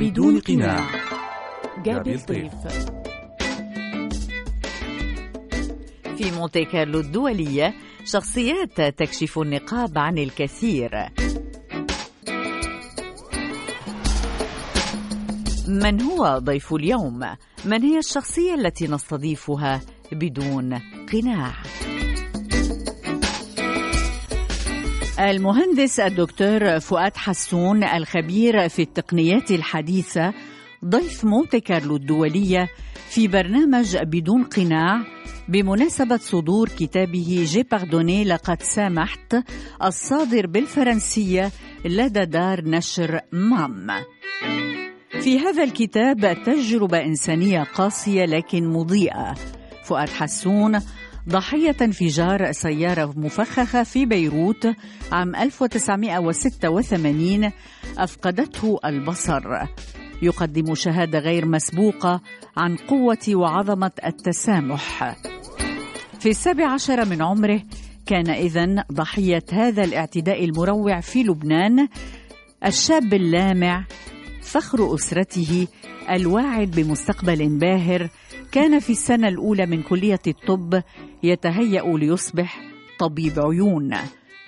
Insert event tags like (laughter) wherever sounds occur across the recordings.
بدون قناع. جابي الطيف في مونتي كارلو الدولية شخصيات تكشف النقاب عن الكثير. من هو ضيف اليوم؟ من هي الشخصية التي نستضيفها بدون قناع؟ المهندس الدكتور فؤاد حسون الخبير في التقنيات الحديثة ضيف مونتي كارلو الدولية في برنامج بدون قناع بمناسبة صدور كتابه جي باردوني لقد سامحت الصادر بالفرنسية لدى دار نشر مام. في هذا الكتاب تجربة إنسانية قاسية لكن مضيئة. فؤاد حسون ضحية انفجار سيارة مفخخة في بيروت عام 1986 أفقدته البصر. يقدم شهادة غير مسبوقة عن قوة وعظمة التسامح. في السابع عشر من عمره كان إذن ضحية هذا الاعتداء المروع في لبنان الشاب اللامع فخر أسرته الواعد بمستقبل باهر كان في السنة الأولى من كلية الطب يتهيأ ليصبح طبيب عيون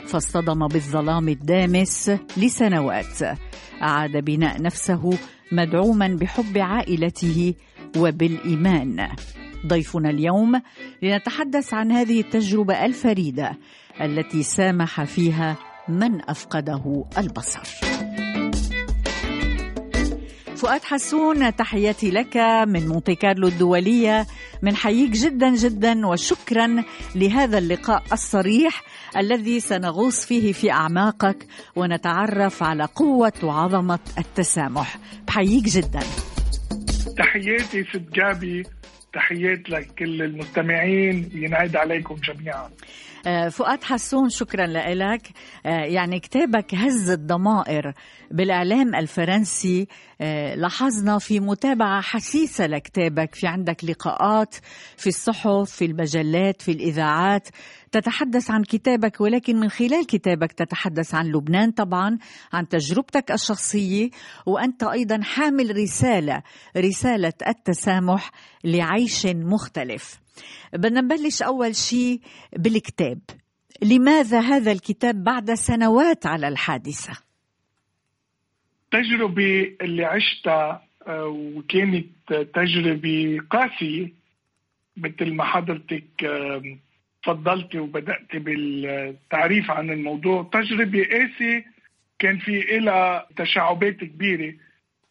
فاصطدم بالظلام الدامس لسنوات. أعاد بناء نفسه مدعوما بحب عائلته وبالإيمان. ضيفنا اليوم لنتحدث عن هذه التجربة الفريدة التي سامح فيها من أفقده البصر. فؤاد حسون تحياتي لك من مونتي كارلو الدولية. من حييك جدا جدا وشكرا لهذا اللقاء الصريح الذي سنغوص فيه في أعماقك ونتعرف على قوة وعظمة التسامح. بحييك جدا. تحياتي ست جابي تحيات لكل المستمعين. ينعاد عليكم جميعا. فؤاد حسون شكرا لك آه، يعني كتابك هز الضمائر بالإعلام الفرنسي. آه، لاحظنا في متابعة حسيسة لكتابك في عندك لقاءات في الصحف في المجلات في الإذاعات. تتحدث عن كتابك ولكن من خلال كتابك تتحدث عن لبنان طبعا عن تجربتك الشخصية وأنت أيضا حامل رسالة رسالة التسامح لعيش مختلف. بدنا نبلش أول شيء بالكتاب. لماذا هذا الكتاب بعد سنوات على الحادثة؟ التجربة اللي عشتها آه، وكانت تجربة قاسية مثل ما حضرتك تفضلتي وبدأتي بالتعريف عن الموضوع. تجربة قاسية كان في إلها تشعبات كبيرة.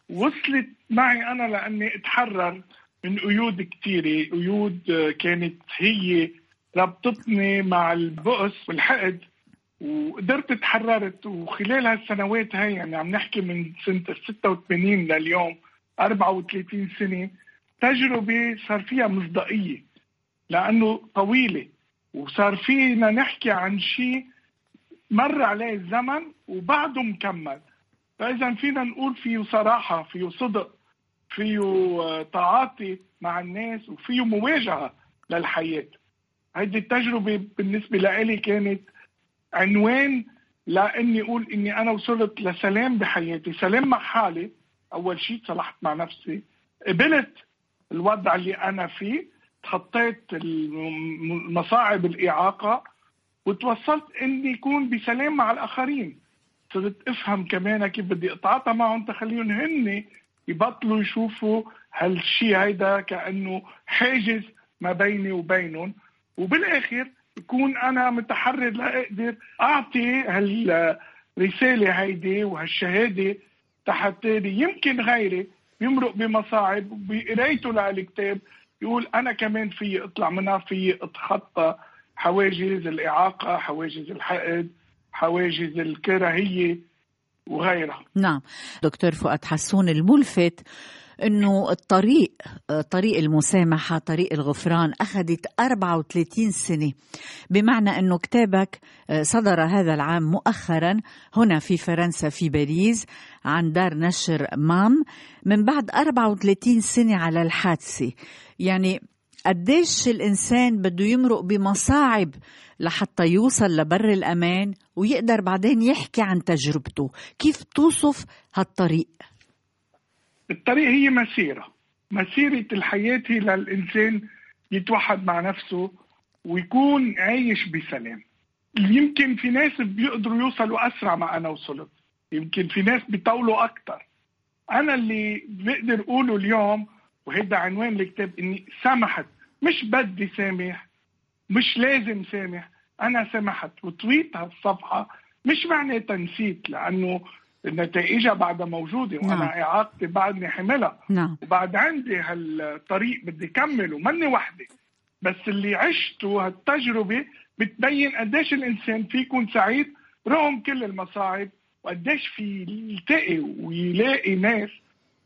وصلت معي أنا لأني أتحرر. من قيود كثيرة قيود كانت هي ربطتني مع البؤس والحقد وقدرت تحررت وخلال هالسنوات هاي يعني عم نحكي من سنة 86 لليوم 34 سنة تجربة صار فيها مصداقية لأنه طويلة. وصار فينا نحكي عن شيء مر عليه الزمن وبعده مكمل. فإذا فينا نقول فيه صراحة فيه صدق. فيه آه، تعاطي مع الناس وفيه مواجهة للحياة. هيدي التجربة بالنسبة لإلي كانت عنوان لإني أقول إني أنا وصلت لسلام بحياتي. سلام مع حالي أول شيء تصلحت مع نفسي. قبلت الوضع اللي أنا فيه تخطيت مصاعب الإعاقة وتوصلت إني اكون بسلام مع الآخرين. صرت أفهم كمان كيف بدي أتعاطى معهم تخليهم هن يبطلوا يشوفوا هالشيء هيدا كأنه حاجز ما بيني وبينهم. وبالآخر يكون أنا متحرر لاقدر أعطي هالرسالة هيدي وهالشهادة تحت يمكن غيري يمرق بمصاعب. بقرايته للكتاب يقول أنا كمان في أطلع منها في أتخطى حواجز الإعاقة حواجز الحقد حواجز الكراهية. وغيرها. نعم. دكتور فؤاد حسون الملفت إنه الطريق طريق المسامحة طريق الغفران أخذت 34 سنة. بمعنى إنه كتابك صدر هذا العام مؤخرا هنا في فرنسا في باريس عن دار نشر مام من بعد 34 سنة على الحادثة. يعني قديش الإنسان بده يمرق بمصاعب لحتى يوصل لبر الأمان ويقدر بعدين يحكي عن تجربته. كيف توصف هالطريق؟ الطريق هي مسيرة. مسيرة الحياة هي للإنسان يتوحد مع نفسه ويكون عايش بسلام. يمكن في ناس بيقدروا يوصلوا أسرع ما أنا وصلت. يمكن في ناس بيطولوا أكتر. أنا اللي بقدر أقوله اليوم وهيدا عنوان الكتاب إني سمحت مش بدي سامح مش لازم سامح. أنا سمحت. وطويت هالصفحة مش معنى تنسيت لأنه نتائجها بعدها موجودة وأنا نعم. إعاقتي بعدني حملها. نعم. وبعد عندي هالطريق بدي كمل ومني وحدي بس اللي عشته هالتجربة بتبين قديش الإنسان في يكون سعيد رغم كل المصاعب وقديش في يلتقي ويلاقي ناس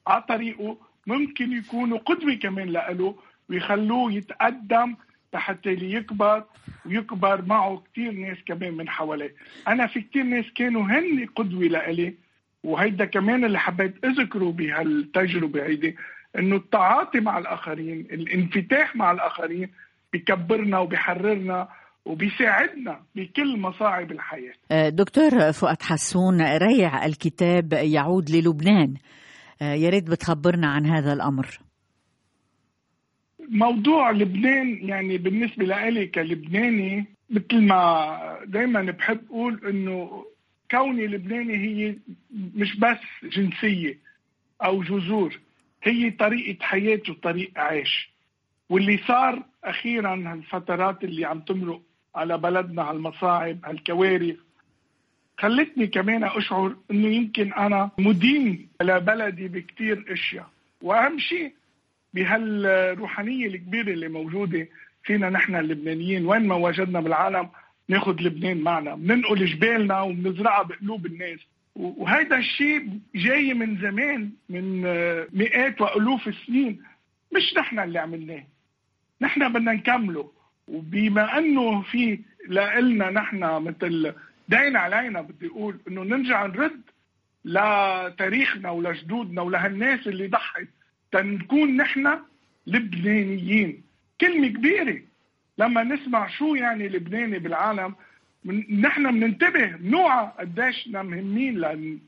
على طريقه ممكن يكونوا قدوة كمان لإله. ويخلوه يتقدم لحتى يكبر ويكبر معه كثير ناس كمان من حواليه. أنا في كثير ناس كانوا هن قدوة لإلي وهيدا كمان اللي حبيت أذكره بهالتجربة هيدي إنه التعاطي مع الآخرين الانفتاح مع الآخرين بكبرنا وبحررنا وبيساعدنا بكل مصاعب الحياة. آه، دكتور فؤاد حسون ريع الكتاب يعود للبنان. آه، يا ريت بتخبرنا عن هذا الأمر. موضوع لبنان يعني بالنسبة لي كلبناني مثل ما دايما بحب أقول إنه كوني لبناني هي مش بس جنسية أو جذور هي طريقة حياة وطريقة عيش. واللي صار أخيرا هالفترات اللي عم تمرق على بلدنا هالمصاعب هالكوارث خلتني كمان أشعر أنه يمكن أنا مدين لبلدي بكتير أشياء. وأهم شيء بهالروحانية الكبيرة اللي موجودة فينا نحن اللبنانيين. وين ما وجدنا بالعالم ناخذ لبنان معنا. بننقل جبالنا وبنزرعها بقلوب الناس. وهذا الشيء جاي من زمان من مئات وألوف السنين. مش نحن اللي عملناه. نحن بدنا نكمله. وبما أنه في لنا نحن مثل دين علينا بدي أقول إنه نرجع نرد لتاريخنا ولجدودنا ولهالناس اللي ضحت. تنكون نحن لبنانيين. كلمة كبيرة. لما نسمع شو يعني لبناني بالعالم من نحن بننتبه بنوعى قديش مهمين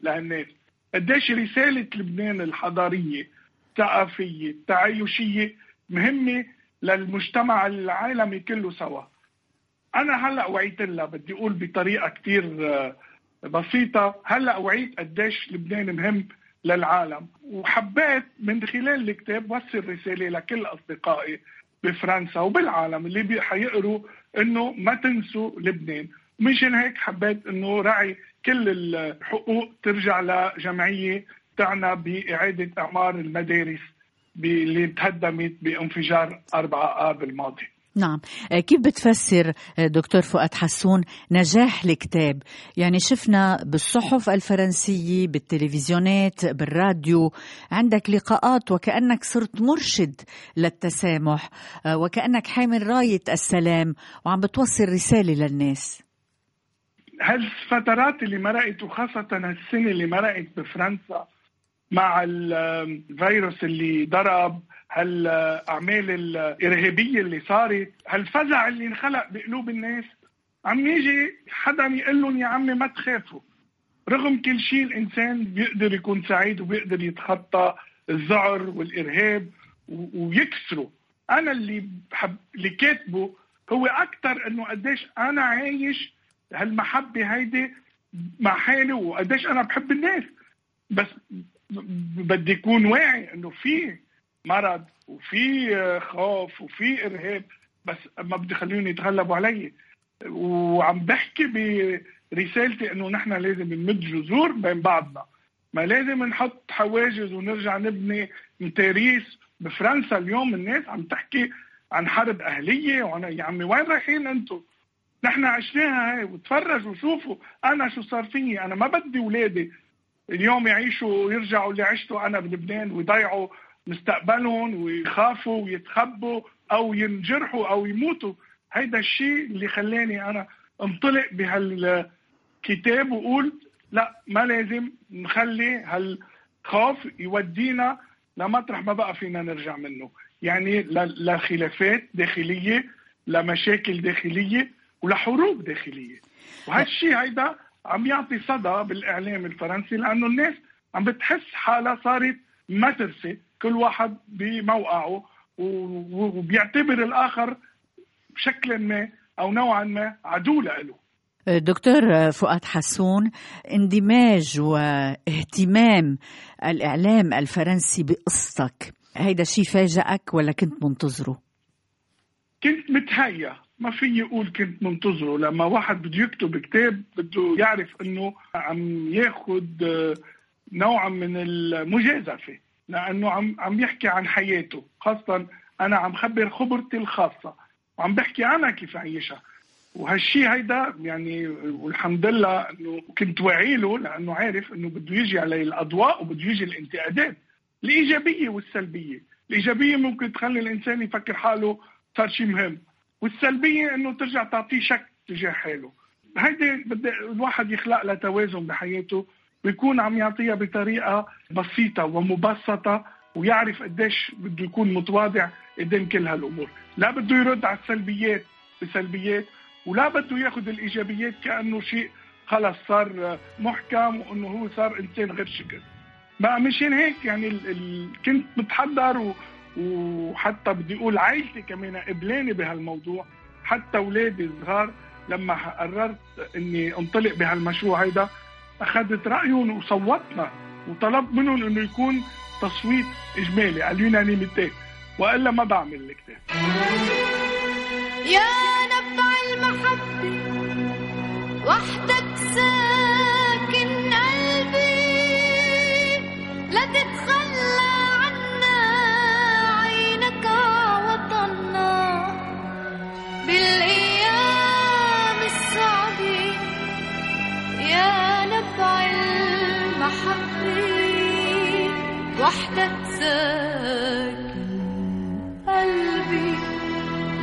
لهالناس. قديش رسالة لبنان الحضارية الثقافية التعايشية مهمة للمجتمع العالمي كله سوا. أنا هلأ وعيت لها. بدي أقول بطريقة كتير آه، بسيطة. هلأ وعيت قديش لبنان مهم. للعالم. وحبيت من خلال الكتاب وصل رسالة لكل أصدقائي بفرنسا وبالعالم اللي حيقروا إنه ما تنسوا لبنان. مشان هيك حبيت إنه راعي كل الحقوق ترجع لجمعية تعنى بإعادة إعمار المدارس اللي تهدمت بانفجار 4 آب الماضي. نعم. آه، كيف بتفسر آه، دكتور فؤاد حسون نجاح الكتاب؟ يعني شفنا بالصحف الفرنسية بالتلفزيونات بالراديو عندك لقاءات وكأنك صرت مرشد للتسامح آه، وكأنك حامل راية السلام وعم بتوصل رسالة للناس. هالفترات اللي مرقت وخاصة السنة اللي مرقت بفرنسا مع الفيروس اللي ضرب هالاعمال الإرهابية اللي صارت هالفزع اللي انخلق بقلوب الناس؟ عم يجي حدا يقول لهم يا عمي ما تخافوا. رغم كل شيء الإنسان بيقدر يكون سعيد وبيقدر يتخطى الذعر والإرهاب ويكسره. أنا اللي بحب اللي كاتبه هو أكثر إنه قديش أنا عايش هالمحبة هيدي مع حالي وقديش أنا بحب الناس. بس بدي يكون واعي إنه في مرض وفي خوف وفي إرهاب. بس ما بدي خليهم يتغلبوا علي. وعم بحكي برسالتي إنه نحن لازم نمد جذور بين بعضنا. ما لازم نحط حواجز ونرجع نبني متاريس. بفرنسا اليوم الناس عم تحكي عن حرب أهلية وعن يا عمي وين رايحين أنتم؟ نحن عشناها هاي. وتفرجوا وشوفوا أنا شو صار فيي أنا ما بدي اولادي اليوم يعيشوا ويرجعوا اللي عشته أنا بلبنان ويضيعوا مستقبلهم ويخافوا ويتخبوا أو ينجرحوا أو يموتوا. هيدا الشيء اللي خلاني أنا انطلق بهالكتاب وقول لا ما لازم نخلي هالخوف يودينا لمطرح ما بقى فينا نرجع منه. يعني لخلافات داخلية لمشاكل داخلية ولحروب داخلية. وهالشيء هيدا عم يعطي صدى بالإعلام الفرنسي لأنه الناس عم بتحس حالها صارت مدرسه كل واحد بموقعه وبيعتبر الآخر بشكل ما أو نوعا ما عدو له دكتور فؤاد حسون اندماج واهتمام الإعلام الفرنسي بقصتك هيدا شيء فاجأك ولا كنت منتظره؟ كنت متهيأ. ما في يقول كنت منتظره. لما واحد بده يكتب كتاب بده يعرف إنه عم ياخذ نوعا من المجازفة لأنه عم عم يحكي عن حياته. خاصة أنا عم خبر خبرتي الخاصة. وعم بحكي عنها كيف عيشها وهالشيء هيدا يعني والحمد لله إنه كنت واعي له لأنه عارف إنه بده يجي علي الأضواء وبده يجي الانتقادات. الإيجابية والسلبية، الإيجابية ممكن تخلي الإنسان يفكر حاله صار شيء مهم، والسلبية إنه ترجع تعطيه شك تجاه حاله. هيدي بدي الواحد يخلق له توازن بحياته ويكون عم يعطيها بطريقة بسيطة ومبسطة ويعرف قديش بده يكون متواضع قدام كل هالأمور، لا بده يرد على السلبيات بسلبيات ولا بده ياخذ الإيجابيات كأنه شيء خلص صار محكم وإنه هو صار إنسان غير شكل بقى مشان هيك يعني ال ال كنت متحضر و وحتى بدي أقول عائلتي كمان قبلاني بهالموضوع. حتى اولادي الصغار لما قررت إني انطلق بهالمشروع هيدا أخذت رأيهم وصوتنا وطلبت منهم إنه يكون تصويت إجمالي على اليونانيميتي وإلا ما بعمل الكتاب. يا نبع المحبة وحدك المحبة وحدك ساكن قلبي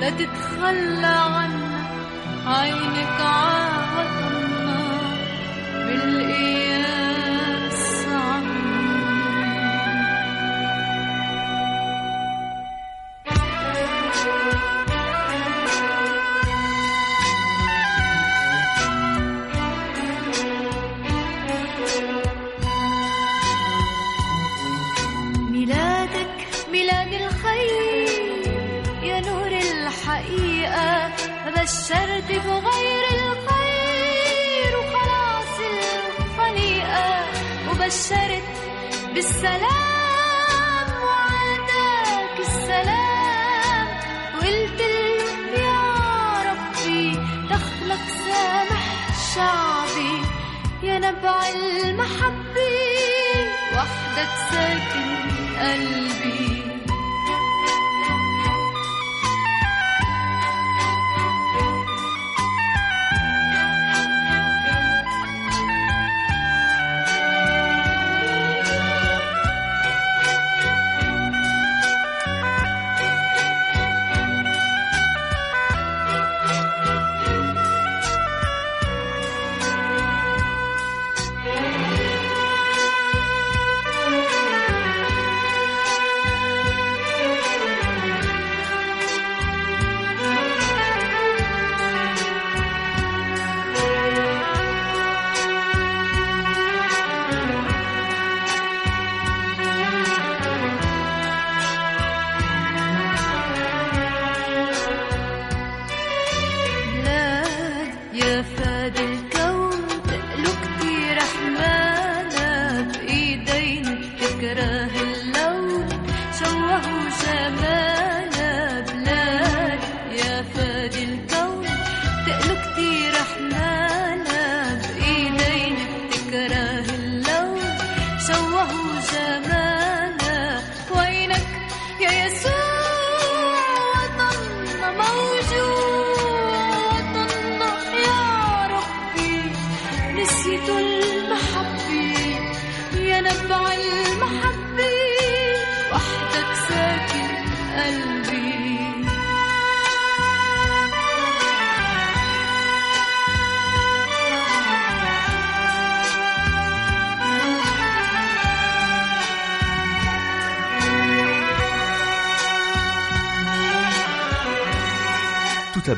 لا تتخلى عنا عينك عوضنا بالأيام بالسلام وعداك السلام. يا ربي دخلك سامح شعبي يا نبع المحبة وحدك ساكن قلبي.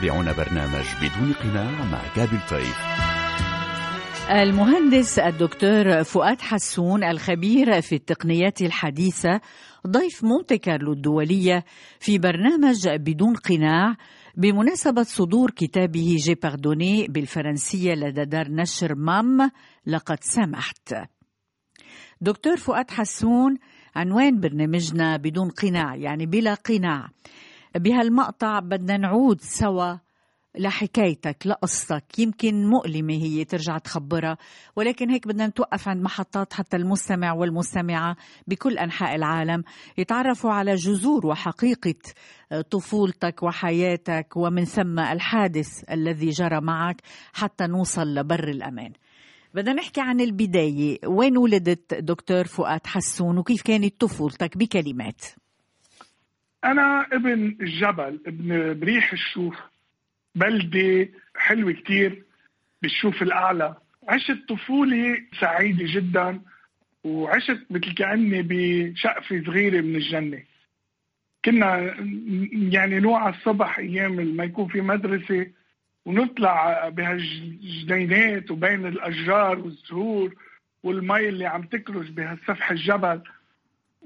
تتابعون برنامج بدون قناع مع جابي لطيف. المهندس الدكتور فؤاد حسون الخبير في التقنيات الحديثة ضيف مونتي كارلو الدولية في برنامج بدون قناع بمناسبة صدور كتابه J'ai pardonné بالفرنسية لدى دار نشر مام لقد سمحت دكتور فؤاد حسون عنوان برنامجنا بدون قناع يعني بلا قناع. بهالمقطع بدنا نعود سوا لحكايتك لقصتك. يمكن مؤلمة هي ترجع تخبرها ولكن هيك بدنا نتوقف عند محطات حتى المستمع والمستمعة بكل أنحاء العالم يتعرفوا على جذور وحقيقة طفولتك وحياتك ومن ثم الحادث الذي جرى معك حتى نوصل لبر الأمان. بدنا نحكي عن البداية. وين ولدت دكتور فؤاد حسون؟ وكيف كانت طفولتك بكلمات؟ أنا ابن الجبل ابن بريح الشوف. بلدة حلوة كتير بالشوف الأعلى. عشت طفولة سعيدة جدا وعشت مثل كأني بشقفة صغيرة من الجنة. كنا يعني نوع الصبح أيام ما يكون في مدرسة ونطلع بهالجنينات وبين الأشجار والزهور والمي اللي عم تكرز بهالسفح الجبل.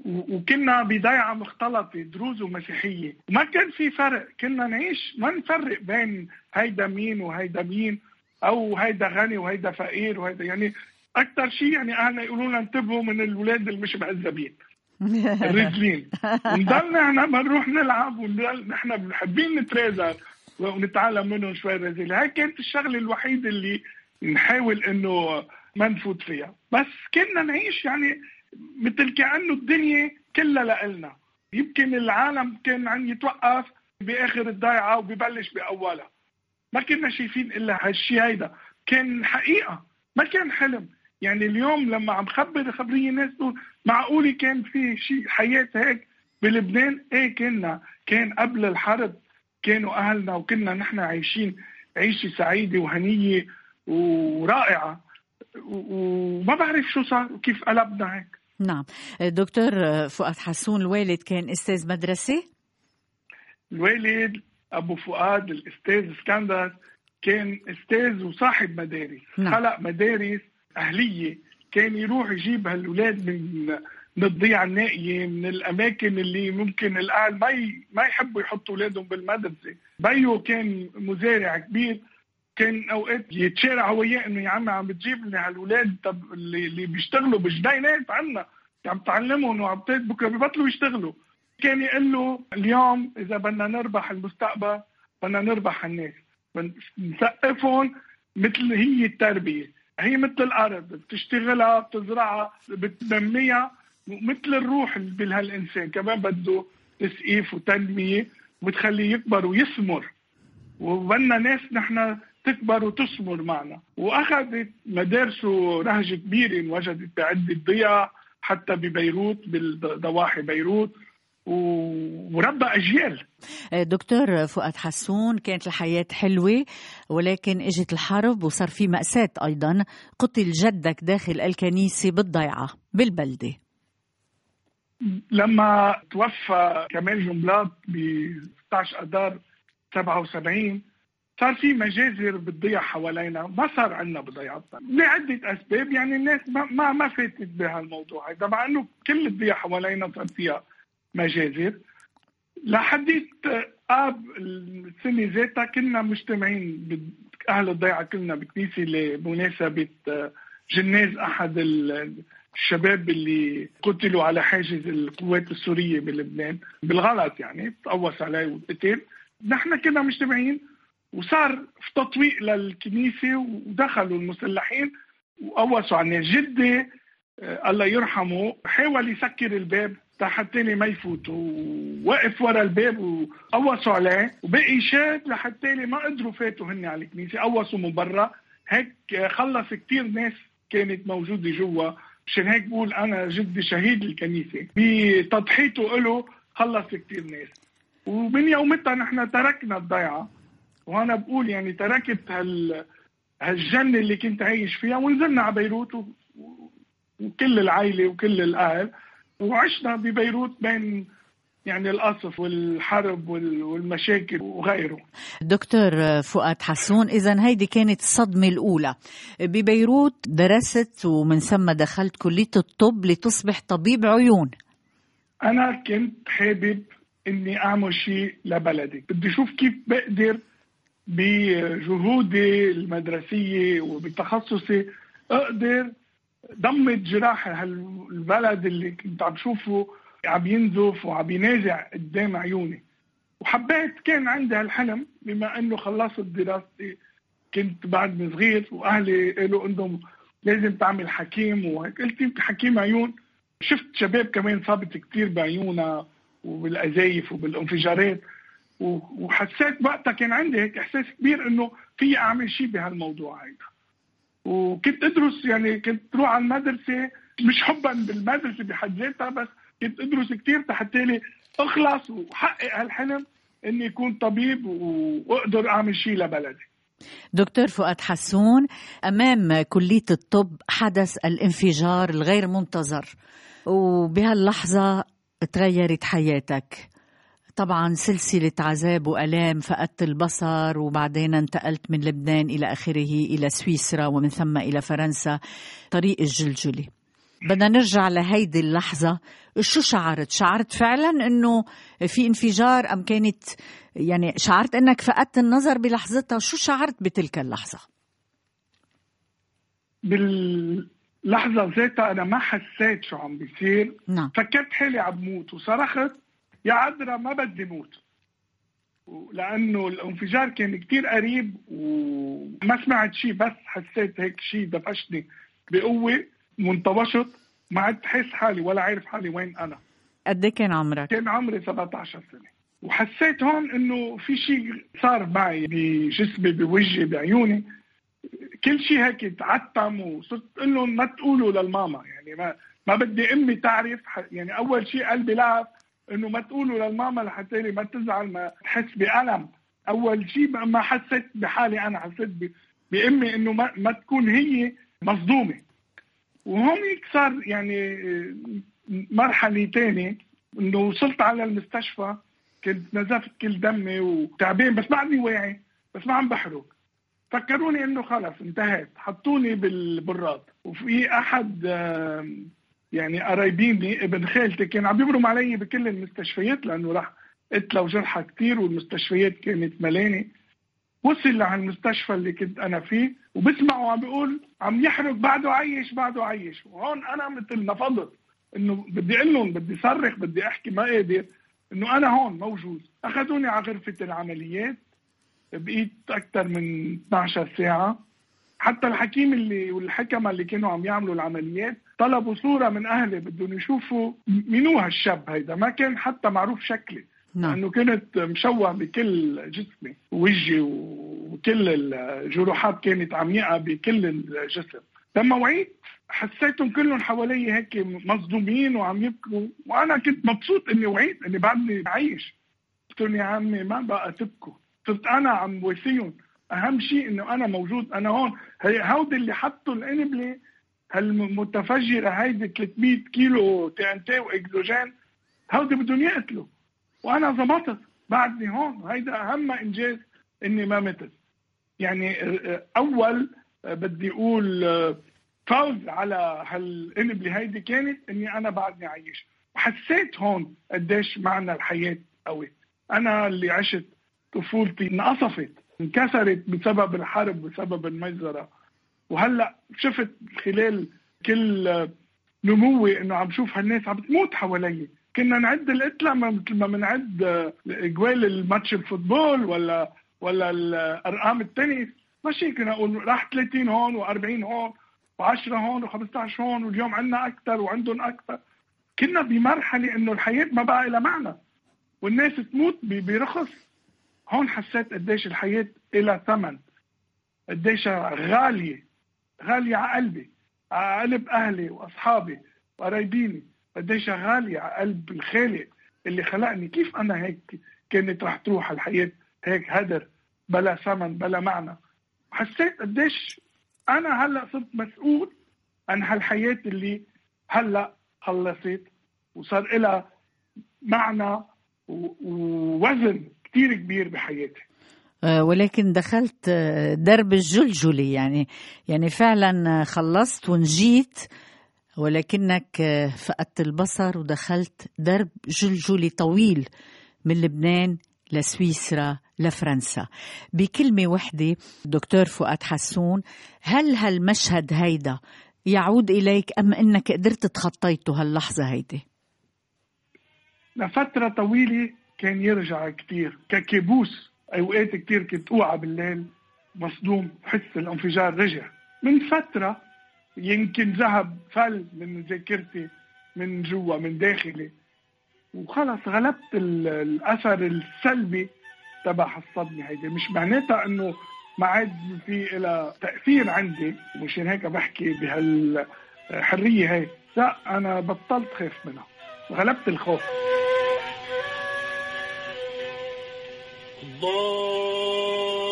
وكنا بضيعة مختلطة دروز ومسيحية. ما كان في فرق. كنا نعيش. ما نفرق بين هيدا مين وهيدا مين أو هيدا غني وهيدا فقير وهيدا. يعني أكثر شيء يعني أهلنا يقولوا لنا انتبهوا من الأولاد اللي مش مهذبين (laughs) الرجلين. نضلنا إحنا ما نروح نلعب ونضل نحن بنحبين نترازل ونتعلم منهم شوي رزيلة هاي كانت الشغلة الوحيدة اللي نحاول إنه ما نفوت فيها. بس كنا نعيش يعني مثل كأنه الدنيا كلها لإلنا. يمكن العالم كان عم يتوقف بآخر الضيعة وببلش بأولها. ما كنا شايفين إلا هالشيء هيدا. كان حقيقة. ما كان حلم. يعني اليوم لما عم خبر خبرية الناس تقول معقولة كان في شيء حياة هيك بلبنان؟ إيه كنا. كان قبل الحرب كانوا أهلنا وكنا نحن عايشين عيشة سعيدة وهنية ورائعة. وما بعرف شو صار وكيف قلبنا هيك. نعم. دكتور فؤاد حسون الوالد كان أستاذ مدرسة؟ الوالد أبو فؤاد الأستاذ اسكندر كان أستاذ وصاحب مدارس. نعم. خلق مدارس أهلية. كان يروح يجيب هالولاد من من الضيعة النائية من الأماكن اللي ممكن الأهل ما ما يحبوا يحطوا أولادهم بالمدرسة. بيو كان مزارع كبير. كان أوقات يتشارع وياه إنه يا عمي عم بتجيب لنا هالولاد طب اللي, اللي بيشتغلوا بالجنينات عنا عم تعلمهم وعم بكرة ببطلوا يشتغلوا. كان يقول له اليوم إذا بدنا نربح المستقبل بدنا نربح الناس. نسقفهم مثل هي التربية. هي مثل الأرض بتشتغلها بتزرعها بتنميها مثل الروح بهالإنسان. كمان بده تسقيف وتنمية وتخليه يكبر ويثمر وبدنا ناس نحن تكبر وتثمر معنا. وأخذت مدارسه نهج كبير انوجدت بعدة ضياع حتى ببيروت بالضواحي بيروت. وربى أجيال. دكتور فؤاد حسون كانت الحياة حلوة ولكن إجت الحرب وصار في مأساة أيضا. قتل جدك داخل الكنيسة بالضيعة بالبلدة. لما توفى كمال جنبلاط ب 16 أذار 77 صار في مجازر بتضيع حوالينا ما صار عندنا بضيعتنا لعدة أسباب يعني الناس ما ما فاتت بهالموضوع هذا مع أنه كل الضياع حوالينا صار فيها مجازر. لحديت آب السنة ذاتها كنا مجتمعين أهل الضيعة كلنا بكنيسه لمناسبة جناز أحد الشباب اللي قتلوا على حاجز القوات السورية بلبنان. بالغلط يعني تقوص عليه وقتل. نحن كنا مجتمعين وصار في تطويق للكنيسة ودخلوا المسلحين وقوصوا على الناس جدي آه، الله يرحمه حاول يسكر الباب حتى ما يفوت ووقف ورا الباب وقوصوا عليه وبقي شاد لحتى ما قدروا فاتوا هن على الكنيسة. قوصوا من برا. هيك خلص كثير ناس كانت موجودة جوا. مشان هيك بقول أنا جدي شهيد الكنيسة. بتضحيته له خلص كثير ناس. ومن يومتها نحن تركنا الضيعة. وأنا بقول يعني تركت هال هالجنة اللي كنت عايش فيها ونزلنا على بيروت و... وكل العائلة وكل الأهل وعشنا ببيروت بين يعني القصف والحرب وال- والمشاكل وغيره. دكتور فؤاد حسون إذا هيدي كانت الصدمة الأولى. ببيروت درست ومن ثم دخلت كلية الطب لتصبح طبيب عيون. أنا كنت حابب إني أعمل شيء لبلدي. بدي أشوف كيف بقدر بجهودي المدرسية وبتخصصي أقدر ضمت جراح هالبلد اللي كنت عم شوفه عم ينزف وعم ينازع قدام عيوني. وحبيت كان عندي هالحلم بما إنه خلصت دراستي كنت بعدني صغير وأهلي قالوا انهم لازم تعمل حكيم وهيك. قلت يمكن حكيم عيون. شفت شباب كمان صابت كتير بعيونها وبالأزايف وبالانفجارات. وحسيت وقتها كان عندي هيك إحساس كبير إنه في أعمل شيء بهالموضوع هيدا. وكنت أدرس يعني كنت روح على المدرسة مش حبا بالمدرسة بحد ذاتها بس كنت أدرس كثير حتى لي أخلص وحقق هالحلم إني اكون طبيب وأقدر أعمل شيء لبلدي. دكتور فؤاد حسون أمام كلية الطب حدث الانفجار الغير منتظر وبهاللحظة تغيرت حياتك. طبعا سلسلة عذاب وألام فقدت البصر وبعدين انتقلت من لبنان إلى آخره إلى سويسرا ومن ثم إلى فرنسا. طريق الجلجلة. بدنا نرجع لهيدي اللحظة. شو شعرت؟ شعرت فعلا إنه في انفجار أم كانت يعني شعرت إنك فقدت النظر بلحظتها؟ شو شعرت بتلك اللحظة؟ باللحظة ذاتها أنا ما حسيت شو عم بيصير. نعم. فكرت حالي عم بموت وصرخت. يا عذرا ما بدي موت. لأنه الانفجار كان كتير قريب وما سمعت شيء بس حسيت هيك شيء دفشني بقوة منطوشت ما عدت حس حالي ولا عارف حالي وين أنا. قد إيه كان عمرك؟ كان عمري 17 سنة. وحسيت هون إنه في شيء صار معي بجسمي بوجهي بعيوني. كل شيء هيك تعتم وصرت أقول لهم ما تقولوا للماما يعني ما ما بدي أمي تعرف يعني أول شيء قلبي لعب. إنه ما تقولوا للماما لحتى ما تزعل ما تحس بألم. أول شيء ما- حسيت بحالي أنا حسيت بأمي إنه ما, ما تكون هي مصدومة. وهون صار يعني مرحلة تانية إنه وصلت على المستشفى كنت نزفت كل دمي وتعبان بس بعدني واعي بس ما عم بحرق. فكروني إنه خلص انتهت. حطوني بالبراد. وفي أحد يعني قرايبيني ابن خالتي كان عم يبرم علي بكل المستشفيات لأنه راح قتله وجرحى كثير والمستشفيات كانت ملانة. وصل على المستشفى اللي كنت أنا فيه وبسمعه عم بيقول عم يحرق بعده عيش بعده عيش. وهون أنا مثل نفضت إنه بدي أقول لهم بدي صرخ بدي أحكي ما قادر إنه أنا هون موجود. أخذوني على غرفة العمليات بقيت أكثر من 12 ساعة. حتى الحكيم اللي والحكمة اللي كانوا عم يعملوا العمليات طلبوا صورة من أهلي بدهم يشوفوا مين هو هالشاب هيدا. ما كان حتى معروف شكلي. نعم. لأنه كنت مشوه بكل جسمي وجهي وكل الجروحات كانت عميقه بكل الجسم. لما وعيت حسيتهم كلهم حوالي هيك مصدومين وعم يبكوا. وأنا كنت مبسوط إني وعيت إني بعدني عايش قلت لهم يا عمي ما بقى تبكوا صرت أنا عم واسيهم أهم شيء إنه أنا موجود أنا هون. هي هودي اللي حطوا القنبلة هالمتفجرة هيدي 300 كيلو TNT وإكسجين هودي بدهم يقتلوا. وأنا زبطت بعدني هون. هيدا أهم إنجاز إني ما متت. يعني أول بدي أقول فوز على هالقنبلة هيدي كانت إني أنا بعدني عايش. وحسيت هون قديش معنى الحياة قوي. أنا اللي عشت طفولتي انقصفت انكسرت بسبب الحرب بسبب المجزرة. وهلأ شفت خلال كل نموي إنه عم شوف هالناس عم تموت حوالي. كنا نعد القتلى مثل ما بنعد جوال الماتش الفوتبول ولا ولا الأرقام التنس ماشي كنا نقول راح 30 هون و40 هون و10 هون و15 هون واليوم عندنا أكثر وعندهم أكثر كنا بمرحلة إنه الحياة ما بقى لها معنى. والناس تموت برخص. هون حسيت قديش الحياة لها ثمن. قديش غالية. غالية على قلبي على قلب أهلي وأصحابي وقرايبيني. قديش غالية على قلب الخالق اللي خلقني؟ كيف أنا هيك كانت رح تروح الحياة؟ هيك هدر بلا ثمن بلا معنى. حسيت قديش أنا هلأ صرت مسؤول عن هالحياة اللي هلأ خلصت وصار لها معنى ووزن كتير كبير بحياتي. ولكن دخلت آه، درب الجلجلي. يعني يعني فعلا آه، خلصت ونجيت ولكنك آه، فقدت البصر ودخلت درب جلجلي طويل من لبنان لسويسرا لفرنسا. بكلمة وحدة دكتور فؤاد حسون هل هالمشهد هيدا يعود إليك أم أنك قدرت تخطيته هاللحظة هيدي؟ لفترة طويلة كان يرجع كتير ككابوس أوقات كتير كنت أوعى بالليل مصدوم حس الانفجار رجع. من فترة يمكن ذهب فل من ذاكرتي من جوا من داخلي. وخلص غلبت ال- الأثر السلبي تبع الصدمة هيدي. مش معناتها إنه ما عاد في إلى تأثير عندي ومشان هيك بحكي بهالحرية هي لا أنا بطلت خاف منها. غلبت الخوف. الله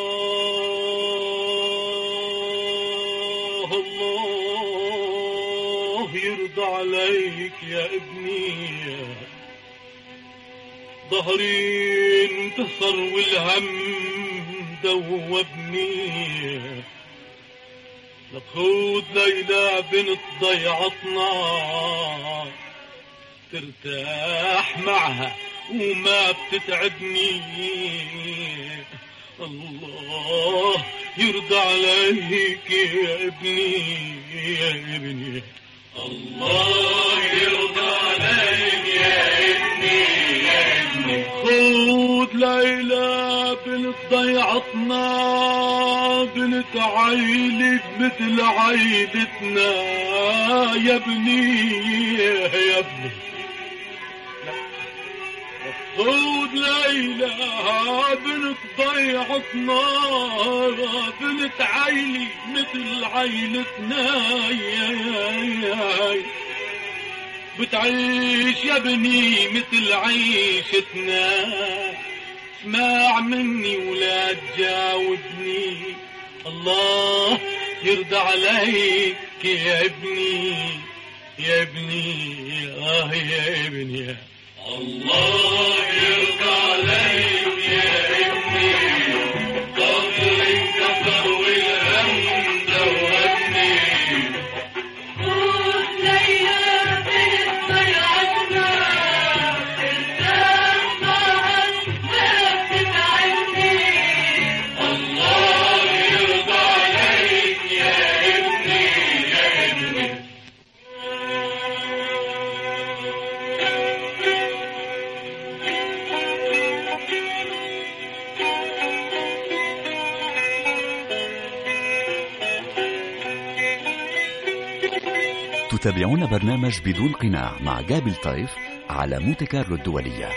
الله يرضى عليك يا ابني. ظهري انتصر والهم دوبني لخود ليلى بنت ضيعتنا ترتاح معها. وما بتتعبني. الله يرضى عليك يا ابني يا ابني. الله يرضى عليك يا ابني يا ابني. خود ليلى بنت ضيعتنا بنت عيلك مثل عيلتنا. يا ابني يا ابني. خود ليلى بنت ضيعتنا بنت عيلي مثل عيلتنا بتعيش يا ابني مثل عيشتنا اسمع مني ولا تجاوبني. الله يرضى عليك يا ابني يا ابني آه يا ابني. الله يرضى عليك يا ابني تتابعون برنامج بدون قناع مع جابي لطيف على مونتي كارلو الدولية.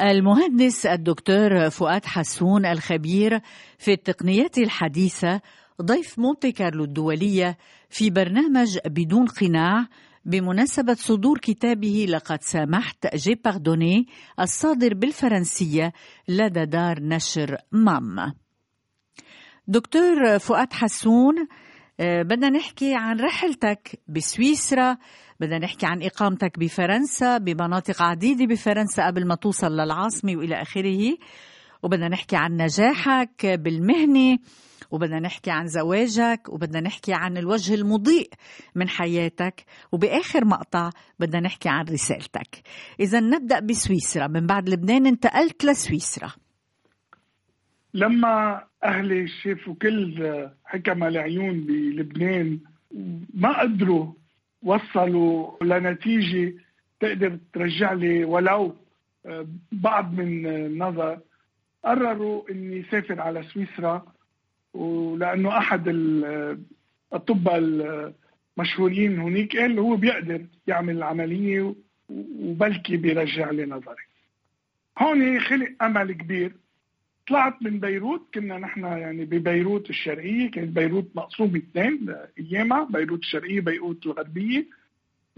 المهندس الدكتور فؤاد حسون الخبير في التقنيات الحديثة ضيف مونتي كارلو الدولية في برنامج بدون قناع بمناسبة صدور كتابه لقد سامحت J'ai pardonné الصادر بالفرنسية لدى دار نشر مام. دكتور فؤاد حسون بدنا نحكي عن رحلتك بسويسرا بدنا نحكي عن إقامتك بفرنسا بمناطق عديدة بفرنسا قبل ما توصل للعاصمة وإلى آخره. وبدنا نحكي عن نجاحك بالمهنة وبدنا نحكي عن زواجك وبدنا نحكي عن الوجه المضيء من حياتك. وبآخر مقطع بدنا نحكي عن رسالتك. إذا نبدأ بسويسرا. من بعد لبنان انتقلت لسويسرا. لما أهلي شافوا كل حكم العيون بلبنان ما قدروا وصلوا لنتيجة تقدر ترجع لي ولو آه، بعض من النظر قرروا إني سافر على سويسرا ولأنه أحد ال- الاطباء المشهورين هناك قال هو بيقدر يعمل العملية وبلكي بيرجع لي نظري. هون خلق أمل كبير. طلعت من بيروت كنا نحن يعني ببيروت الشرقية كانت بيروت مقسومه اثنين ايامها بيروت الشرقية بيروت الغربية.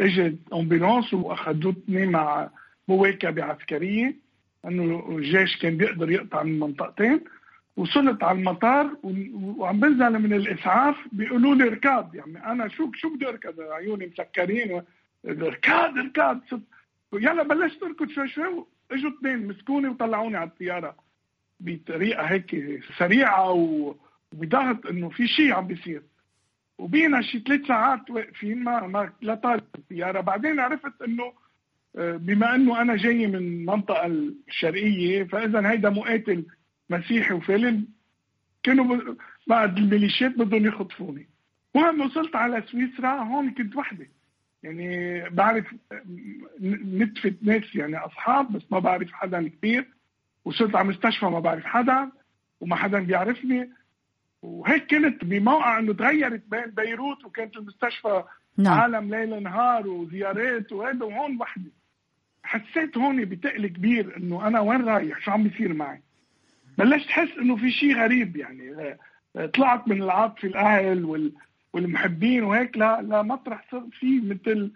إجت أمبولانس واخذتني مع مواكبه عسكرية انه الجيش كان بيقدر يقطع من منطقتين. وصلت على المطار وعم بنزل من الإسعاف بيقولوا لي اركض يعني أنا شو شو بدي اركض عيوني مسكرين اركض اركض يلا بلشت أركض شوي شوي اجوا اثنين مسكوني وطلعوني على الطيارة. بطريقة هيك سريعة وبضغط إنه في شيء عم بيصير. وبينا شي ثلاث ساعات واقفين ما ما لا طالت الطياره بعدين عرفت إنه آه، بما إنه أنا جاي من المنطقة الشرقية فاذا هيدا مقاتل مسيحي وفيلم كانوا. بعد الميليشيات بدهم يخطفوني. المهم وصلت على سويسرا هون كنت وحدي يعني بعرف نتفة ناس يعني أصحاب بس ما بعرف حدا كثير وصرت على مستشفى ما بعرف حدا وما حدا بيعرفني. وهيك كنت بموقع إنه تغيرت بين بيروت وكانت المستشفى نعم. عالم ليل نهار وزيارات وهذا وهون وحدي. حسيت هون بتقل كبير إنه أنا وين رايح؟ شو عم بيصير معي؟ بلشت احس إنه في شيء غريب يعني. طلعت من العاطفة الأهل وال والمحبين وهيك. لا لا مطرح صار في مثل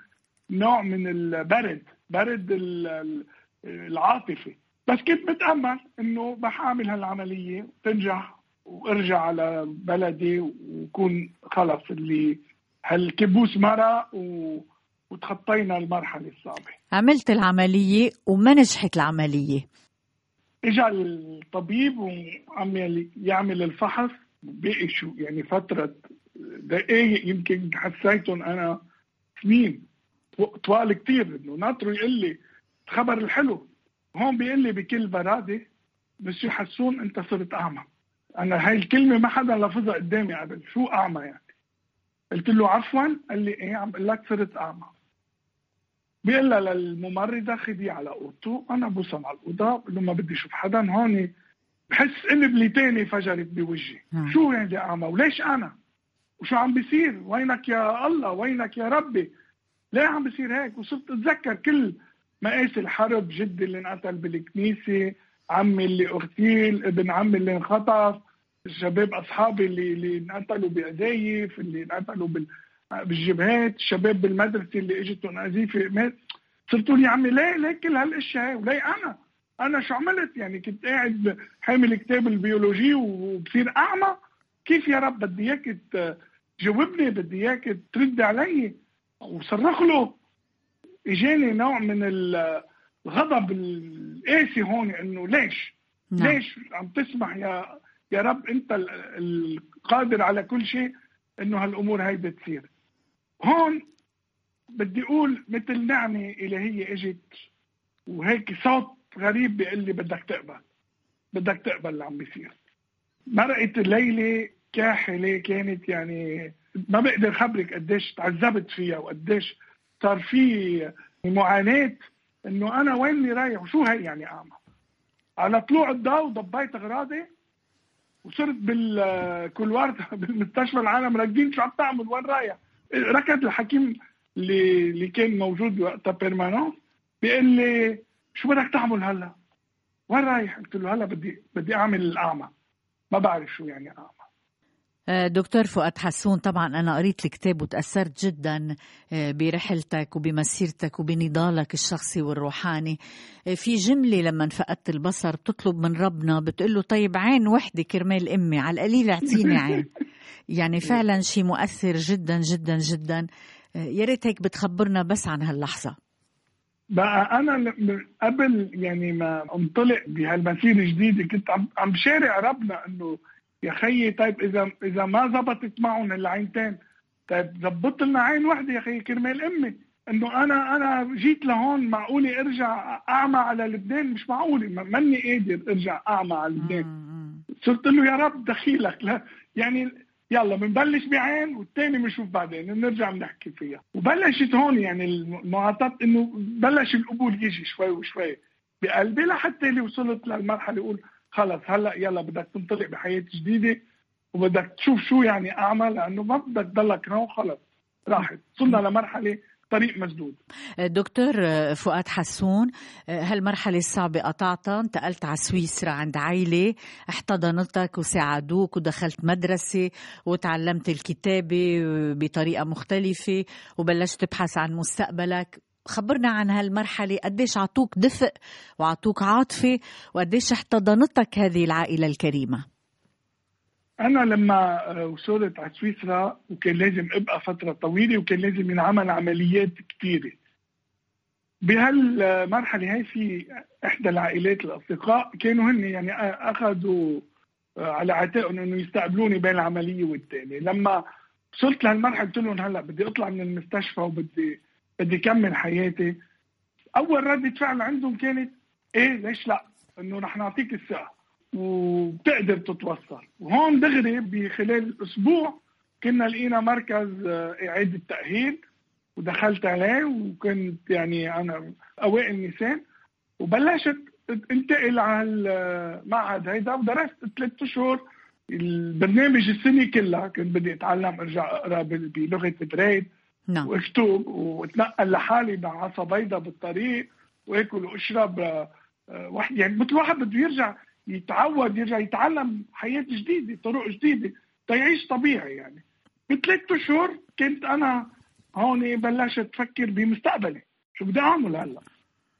نوع من البرد برد ال- ال- العاطفة. بس كنت متأمل إنه رح أعمل هالعملية وتنجح وأرجع على بلدي وكون خلص اللي هالكبوس مرق و... وتخطينا المرحلة الصعبة. عملت العملية وما نجحت العملية. اجى الطبيب وعم يعمل الفحص بقي شو يعني فترة دقايق يمكن حسيتهم أنا سنين طو- طوال كتير إنه ناطره يقول لي الخبر الحلو. هون بيقول لي بكل برادة مسيو حسون أنت صرت أعمى. أنا هاي الكلمة ما حدا لفظها قدامي قبل شو أعمى يعني؟ قلت له عفوا. قال لي إيه عم بقول لك صرت أعمى. بيقول لها للممرضة خديه على أوضته أنا بوصل على الأوضة بقول له ما بدي أشوف حدا هون بحس قلب لي تاني فجرت بوجهي. شو يعني أعمى؟ وليش أنا؟ وشو عم بيصير؟ وينك يا الله؟ وينك يا ربي؟ ليه عم بيصير هيك؟ وصرت أتذكر كل مقاس الحرب جدي اللي انقتل بالكنيسة عمي اللي أغتيل ابن عمي اللي انخطف الشباب أصحابي اللي اللي انقتلوا بقذايف اللي انقتلوا بال بالجبهات الشباب بالمدرسة اللي اجتهم قذيفه مات صرت أقول يا عمي ليه ليه كل هالأشياء وليه أنا؟ أنا شو عملت؟ يعني كنت قاعد حامل كتاب البيولوجي وبصير أعمى. كيف يا رب بدي إياك تجاوبني بدي إياك ترد علي؟ وصرخ له. إجاني نوع من ال- الغضب القاسي هون إنه ليش؟ نعم. ليش عم تسمح يا يا رب أنت ال- القادر على كل شيء إنه هالأمور هيدي تصير هون بدي أقول مثل نعمة إلهية إجت وهيك صوت غريب بيقول لي بدك تقبل. بدك تقبل اللي عم بيصير. مرقت الليلة كاحلة كانت يعني ما بقدر خبرك قديش تعذبت فيها وقديش صار في معاناة إنه أنا ويني رايح وشو هي يعني أعمى على طلوع الضوء ضبيت أغراضي وصرت بال couloir (laughs) بالمستشفى العالم راكضين شو عم تعمل وين رايح ركض الحكيم اللي اللي كان موجود وقتها permanent بيقول لي شو بدك تعمل هلأ؟ وين رايح؟ قلت له هلأ بدي بدي أعمل الأعمى ما بعرف شو يعني أعمى دكتور فؤاد حسون طبعا أنا قريت الكتاب وتأثرت جدا آه، برحلتك وبمسيرتك وبنضالك الشخصي والروحاني. آه، في جملة لما فقدت البصر بتطلب من ربنا بتقول له طيب عين وحدة كرمال أمي على القليل اعطيني عين. (laughs) يعني فعلا شيء مؤثر جدا جدا جدا. آه، يا ريت هيك بتخبرنا بس عن هاللحظة. بقى أنا قبل يعني ما انطلق بهالمسيرة الجديدة كنت عم عم بشارع ربنا إنه يا خيي طيب إذا إذا ما زبطت معهم العينتين طيب زبط لنا عين واحدة يا خيي كرمال أمي. إنه أنا أنا جيت لهون معقولة أرجع أعمى على لبنان مش معقولة ما- ماني قادر أرجع أعمى على لبنان. صرت له يا رب دخيلك لا يعني يلا بنبلش بعين والتاني بنشوف بعدين بنرجع بنحكي فيها. وبلشت هون يعني المعاطاة إنه بلش القبول يجي شوي وشوي بقلبي لحتى اللي وصلت للمرحلة أقول خلص هلا يلا بدك تنطلق بحياة جديدة وبدك تشوف شو يعني اعمى لأنه ما بدك تضلك هون خلص راحت. وصلنا لمرحلة طريق مسدود. دكتور فؤاد حسون هالمرحلة الصعبة قطعتها انتقلت على سويسرا عند عائلة احتضنتك وساعدوك ودخلت مدرسة وتعلمت الكتابة بطريقة مختلفة وبلشت تبحث عن مستقبلك. خبرنا عن هالمرحلة قديش عطوك دفء وعطوك عاطفة وقديش احتضنتك هذه العائلة الكريمة؟ أنا لما وصلت على سويسرا وكان لازم أبقى فترة طويلة وكان لازم ينعمل عمليات كثيره بهالمرحلة هي في إحدى العائلات الأصدقاء كانوا هن يعني أخذوا على عاتقهم إنه يستقبلوني بين العملية والثانيه لما وصلت لهالمرحلة قلت لهم هلأ بدي أطلع من المستشفى وبدي بدي كمل حياتي. أول ردة فعل عندهم كانت إيه ليش لا؟ إنه رح نعطيك الثقه وبتقدر تتوصل. وهون دغري بخلال أسبوع كنا لقينا مركز آه، إعادة تأهيل. ودخلت عليه وكنت يعني أنا أوائل نيسان وبلشت انتقل على المعهد هيدا. ودرست ثلاث أشهر. البرنامج السنة كلها كنت بدي أتعلم أرجع أقرأ بلغة بريد نعم. واكتب واتنقل لحالي مع عصا بيضاء بالطريق واكل وأشرب آه، آه، واحد يعني مثل واحد بده يرجع يتعود يرجع يتعلم حياة جديدة طرق جديدة تيعيش طبيعي يعني. بثلاث أشهر كنت أنا هون بلشت أفكر بمستقبلي شو بدي أعمل هلأ؟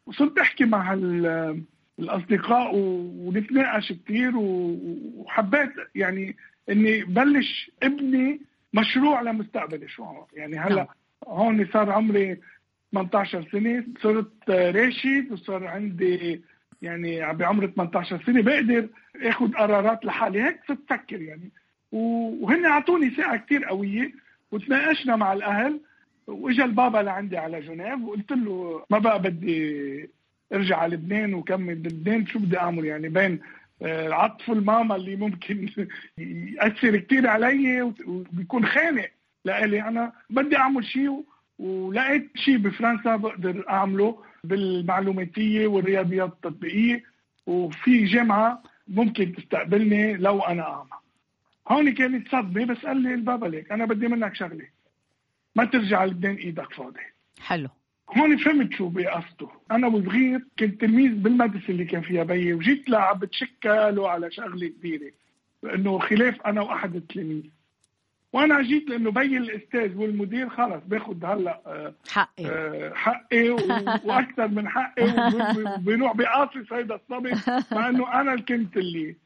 وصرت أحكي مع ال- الأصدقاء ونتناقش كثير وحبيت يعني إني بلش ابني مشروع لمستقبلي شو يعني هلا نعم. هون صار عمري 18 سنة صرت راشد وصار عندي يعني بعمر 18 سنة بقدر آخذ قرارات لحالي. هيك صرت أفكر يعني. وهن أعطوني ثقة كثير قوية. وتناقشنا مع الأهل. وإجا البابا لعندي على جنيف وقلت له ما بقى بدي أرجع على لبنان وكمل بلبنان شو بدي أعمل يعني بين عطف الماما اللي ممكن يأثر كثير علي وبيكون خانق لإلي. أنا بدي أعمل شيء ولقيت شيء بفرنسا بقدر أعمله بالمعلوماتية والرياضيات التطبيقية. وفي جامعة ممكن تستقبلني لو أنا اعمى هون كانت صدمة بس قال لي البابا ليك أنا بدي منك شغلة. ما ترجع لبنان إيدك فاضي. حلو. هون فهمت شو بقصده أنا وصغير كنت تلميذ بالمدرسة اللي كان فيها بيي وجيت لعب بتشكله على شغلة كبيرة. انه خلاف أنا وأحد التلاميذ وأنا جيت لأنه بيي الأستاذ والمدير خلص باخذ هلأ آه، حقي. آه، حقي (laughs) وأكثر من حقي وبنوع بقاصص هيدا الصبي مع إنه أنا اللي كنت اللي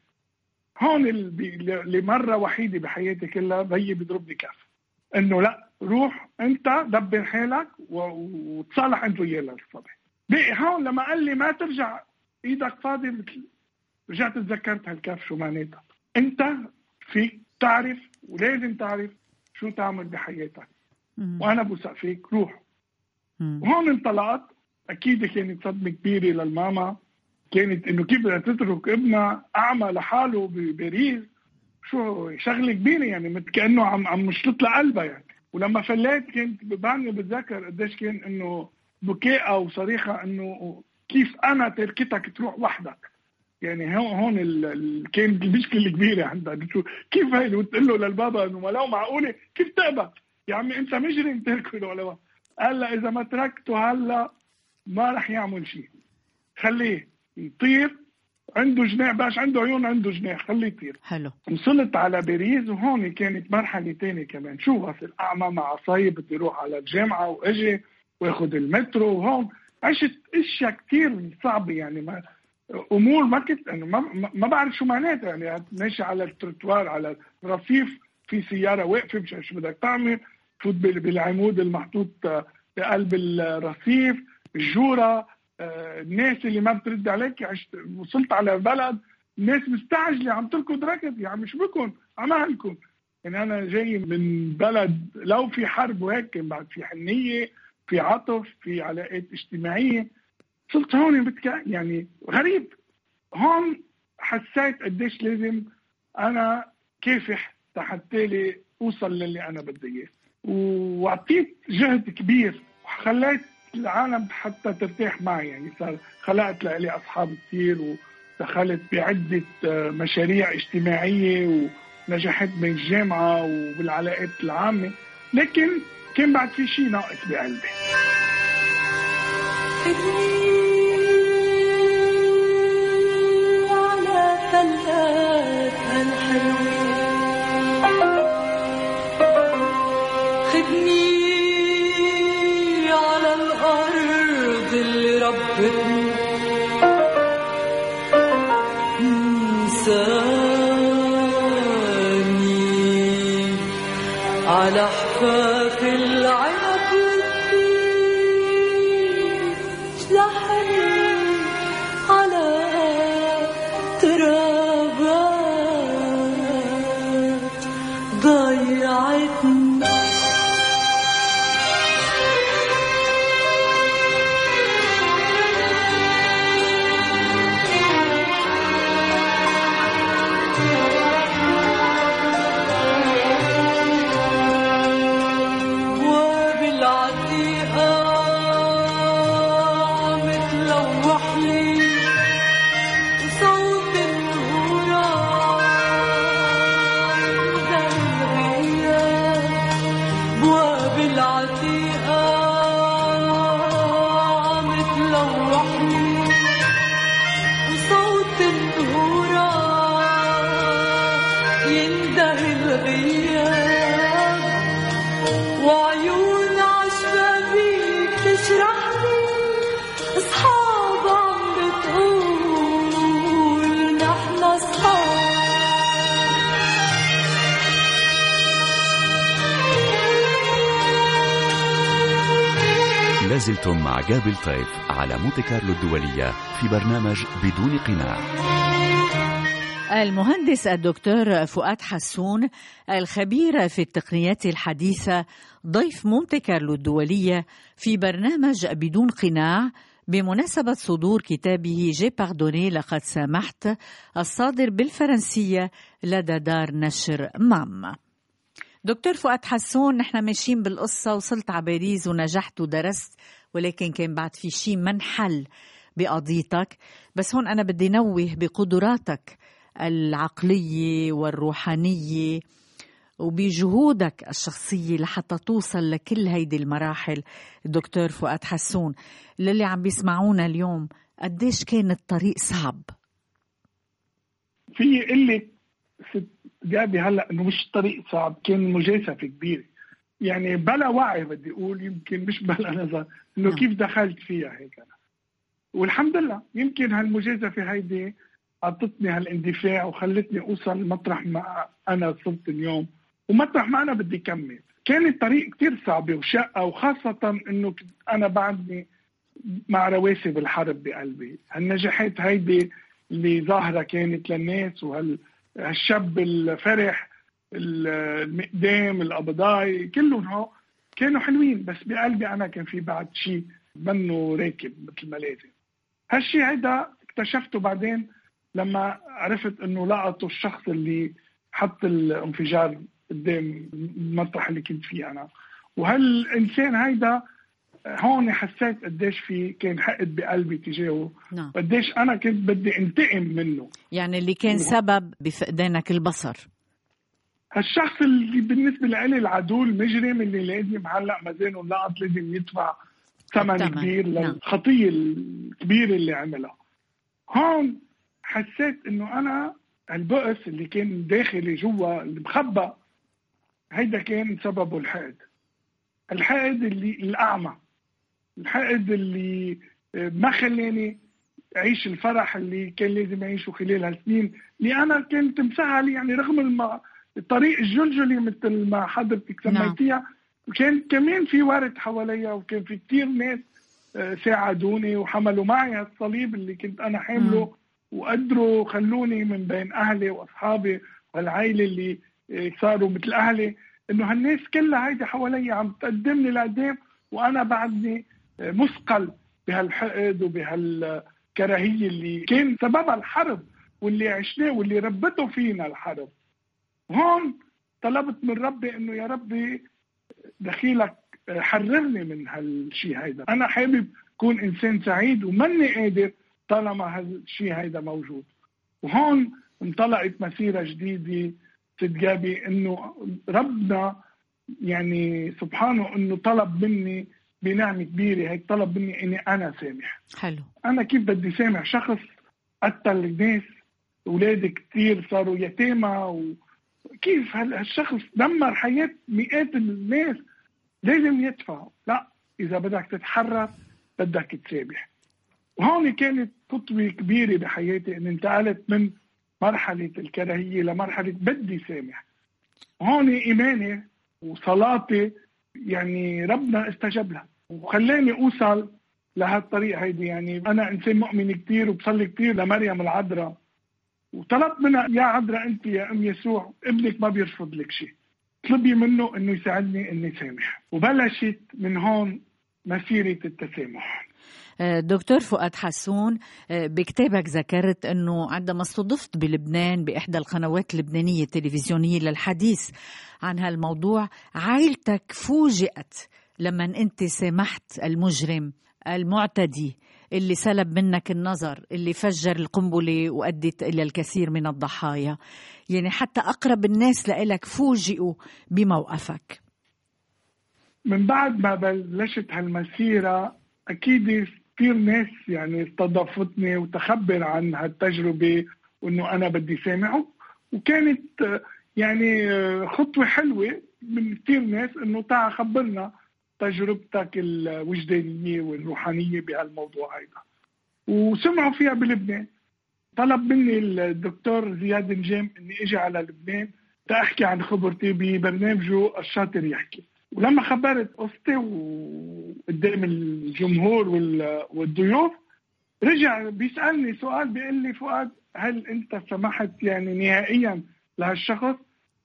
هون بي- لمرة وحيدة بحياتي كلها بيي بيضربني كف. إنه لا روح انت دبر حالك وتصالح انت وياه للصبي بقي هون لما قال لي ما ترجع إيدك فاضي مثل رجعت تذكرت هالكف شو معناتها انت فيك تعرف ولازم تعرف شو تعمل بحياتك. وأنا بوثق فيك روح. وهون انطلقت. أكيد كانت صدمة كبيرة للماما. كانت إنه كيف بدها تترك ابنها؟ أعمى لحاله بباريس شو شغلة كبيرة يعني مثل كأنه عم عم مشلط لها قلبها يعني. ولما فليت كنت بعدني بتذكر قديش كان إنه بكاء وصريخة إنه كيف أنا تركتك تروح وحدك. يعني هون هون ال... كانت المشكلة الكبيرة عندها. كيف هي وتقول له للبابا إنه ما لو معقولة كيف تقبل يا عمي أنت مجرم تركه قال لها إذا ما تركته هلا ما رح يعمل شيء. خليه يطير عنده جناح باش عنده عيون عنده جناح خليه يطير. حلو. وصلت على باريس وهون كانت مرحلة تانية كمان. شو غسل اعمى مع عصاي بدي أروح على الجامعة وإجي واخذ المترو وهون. عشت أشياء كثير صعبة يعني ما أمور ما كنت أنا ما, ما- بعرف شو معناتها يعني. ماشي على التروتوار على الرصيف في سيارة واقفة مش شو بدك تعمل. تفوت بال- بالعمود المحطوط آه، بقلب الرصيف الجورة الناس اللي ما بترد عليك عشت وصلت على بلد الناس مستعجلة عم تركض ركض عم شو بكم عمالكم يعني أنا جاي من بلد لو في حرب وهيك بعد في حنية في عطف في علاقات اجتماعية. صرت هون. يعني غريب. هون حسيت قديش لازم أنا كافح حتى لي أوصل للي أنا بدي إياه. وأعطيت جهد كبير وخليت العالم حتى ترتاح معي. يعني صار خلقت لي أصحاب كثير ودخلت بعدة آه، مشاريع اجتماعية ونجحت بالجامعة وبالعلاقات العامة. لكن كان بعد في شيء ناقص بقلبي اللي ربتني إنساني على حفاف لازلتم مع جابي لطيف على مونتي كارلو الدولية في برنامج بدون قناع. المهندس الدكتور فؤاد حسون الخبير في التقنيات الحديثة ضيف مونتي كارلو الدولية في برنامج بدون قناع بمناسبة صدور كتابه J'ai pardonné لقد سامحت الصادر بالفرنسية لدى دار نشر مام. دكتور فؤاد حسون نحن ماشيين بالقصة وصلت على باريس ونجحت ودرست ولكن كان بعد في شيء منحل بقضيتك. بس هون أنا بدي نوه بقدراتك العقلية والروحانية وبجهودك الشخصية لحتى توصل لكل هيدي المراحل. دكتور فؤاد حسون للي عم بيسمعونا اليوم قديش كان الطريق صعب؟ في ست جابي هلأ إنه مش طريق صعب كان مجازفة كبيرة. يعني بلا وعي بدي أقول يمكن مش بلا نظر إنه نعم. كيف دخلت فيها هيك. أنا والحمد لله يمكن هالمجازفة هيدي أعطتني هالإندفاع وخلتني أوصل مطرح ما أنا صرت اليوم. ومطرح ما أنا بدي كمل. كان الطريق كتير صعبة وشقة وخاصة إنه أنا بعدني مع رواسب الحرب بقلبي. هالنجاحات هيدي اللي ظاهرة كانت للناس وهالشاب الفرح المقدام القبضاي كلهم هو كانوا حلوين. بس بقلبي أنا كان في بعد شيء منه راكب مثل ما لازم. هالشيء هيدا اكتشفته بعدين لما عرفت إنه لقطوا الشخص اللي حط الانفجار قدام المطرح اللي كنت فيه أنا. وهالإنسان هيدا هون حسيت قديش في كان حقد بقلبي تجاهه. نعم. قديش أنا كنت بدي انتقم منه. يعني اللي كان سبب بفقدانك البصر. هالشخص اللي بالنسبة لي العدو المجرم اللي لازم معلق مزانه لقط لازم يدفع ثمن كبير نعم. للخطية الكبيرة اللي عملها. هون حسيت إنه أنا البؤس اللي كان داخلي جوا اللي مخبى هيدا كان سببه الحقد. الحقد اللي الأعمى. الحقد اللي ما خلاني أعيش الفرح اللي كان لازم أعيشه خلال هالسنين اللي أنا كنت مسهل يعني رغم الم... الطريق الجلجلي مثل ما حضرتك نعم. سميتيها وكان كمان في ورد حواليا وكان في كتير ناس آه، ساعدوني وحملوا معي هالصليب اللي كنت أنا حامله وقدروا خلوني من بين أهلي وأصحابي والعائله اللي آه، صاروا مثل أهلي. إنه هالناس كلها هيدي حوالي عم تقدمني لقدام وأنا بعدني آه، مثقل بهالحقد وبهالكراهية اللي كان سببها الحرب واللي عشناه واللي ربته فينا الحرب. هون طلبت من ربي إنه يا ربي دخيلك حررني من هالشيء هيدا. أنا حابب كون إنسان سعيد وماني قادر طالما هالشيء هيدا موجود. وهون انطلقت مسيرة جديدة ست جابي إنه ربنا يعني سبحانه إنه طلب مني بنعمة كبيرة هيك طلب مني إني أنا سامح. حلو. أنا كيف بدي سامح؟ شخص قتل الناس أولادي كثير صاروا يتامى هال- هالشخص دمر حياة مئات الناس؟ لازم يدفع لا إذا بدك تتحرر بدك تسامح وهون كانت خطوة كبيرة بحياتي اني انتقلت من مرحلة الكراهية لمرحلة بدي سامح. هون إيماني وصلاتي يعني ربنا استجاب لها. وخلاني أوصل لهالطريق هيدي. يعني أنا إنسان مؤمن كثير وبصلي كثير لمريم العذراء. وطلبت منها يا عذراء أنت يا أم يسوع ابنك ما بيرفض لك شيء. طلبي منه إنه يساعدني اني سامح وبلشت من هون مسيرة التسامح. آه، دكتور فؤاد حسون آه، بكتابك ذكرت إنه عندما استضفت بلبنان بإحدى القنوات اللبنانية التلفزيونية للحديث عن هالموضوع عائلتك فوجئت لما أنت سامحت المجرم المعتدي. اللي سلب منك النظر اللي فجر القنبلة وأدت إلى الكثير من الضحايا. يعني حتى أقرب الناس لإلك فوجئوا بموقفك. من بعد ما بلشت هالمسيرة أكيد كثير ناس يعني استضافتني وتخبر عن هالتجربة وإنه أنا بدي سامحه وكانت يعني خطوة حلوة من كثير ناس إنه تعا خبرنا. تجربتك الوجدانية والروحانية بهالموضوع هيدا وسمعوا فيها بلبنان. طلب مني الدكتور زياد نجام إني إجي على لبنان تأحكي عن خبرتي ببرنامجه الشاطر يحكي. ولما خبرت قصتي وقدام الجمهور وال- والضيوف رجع بيسألني سؤال بيقول لي فؤاد هل أنت سمحت يعني نهائيا لهالشخص؟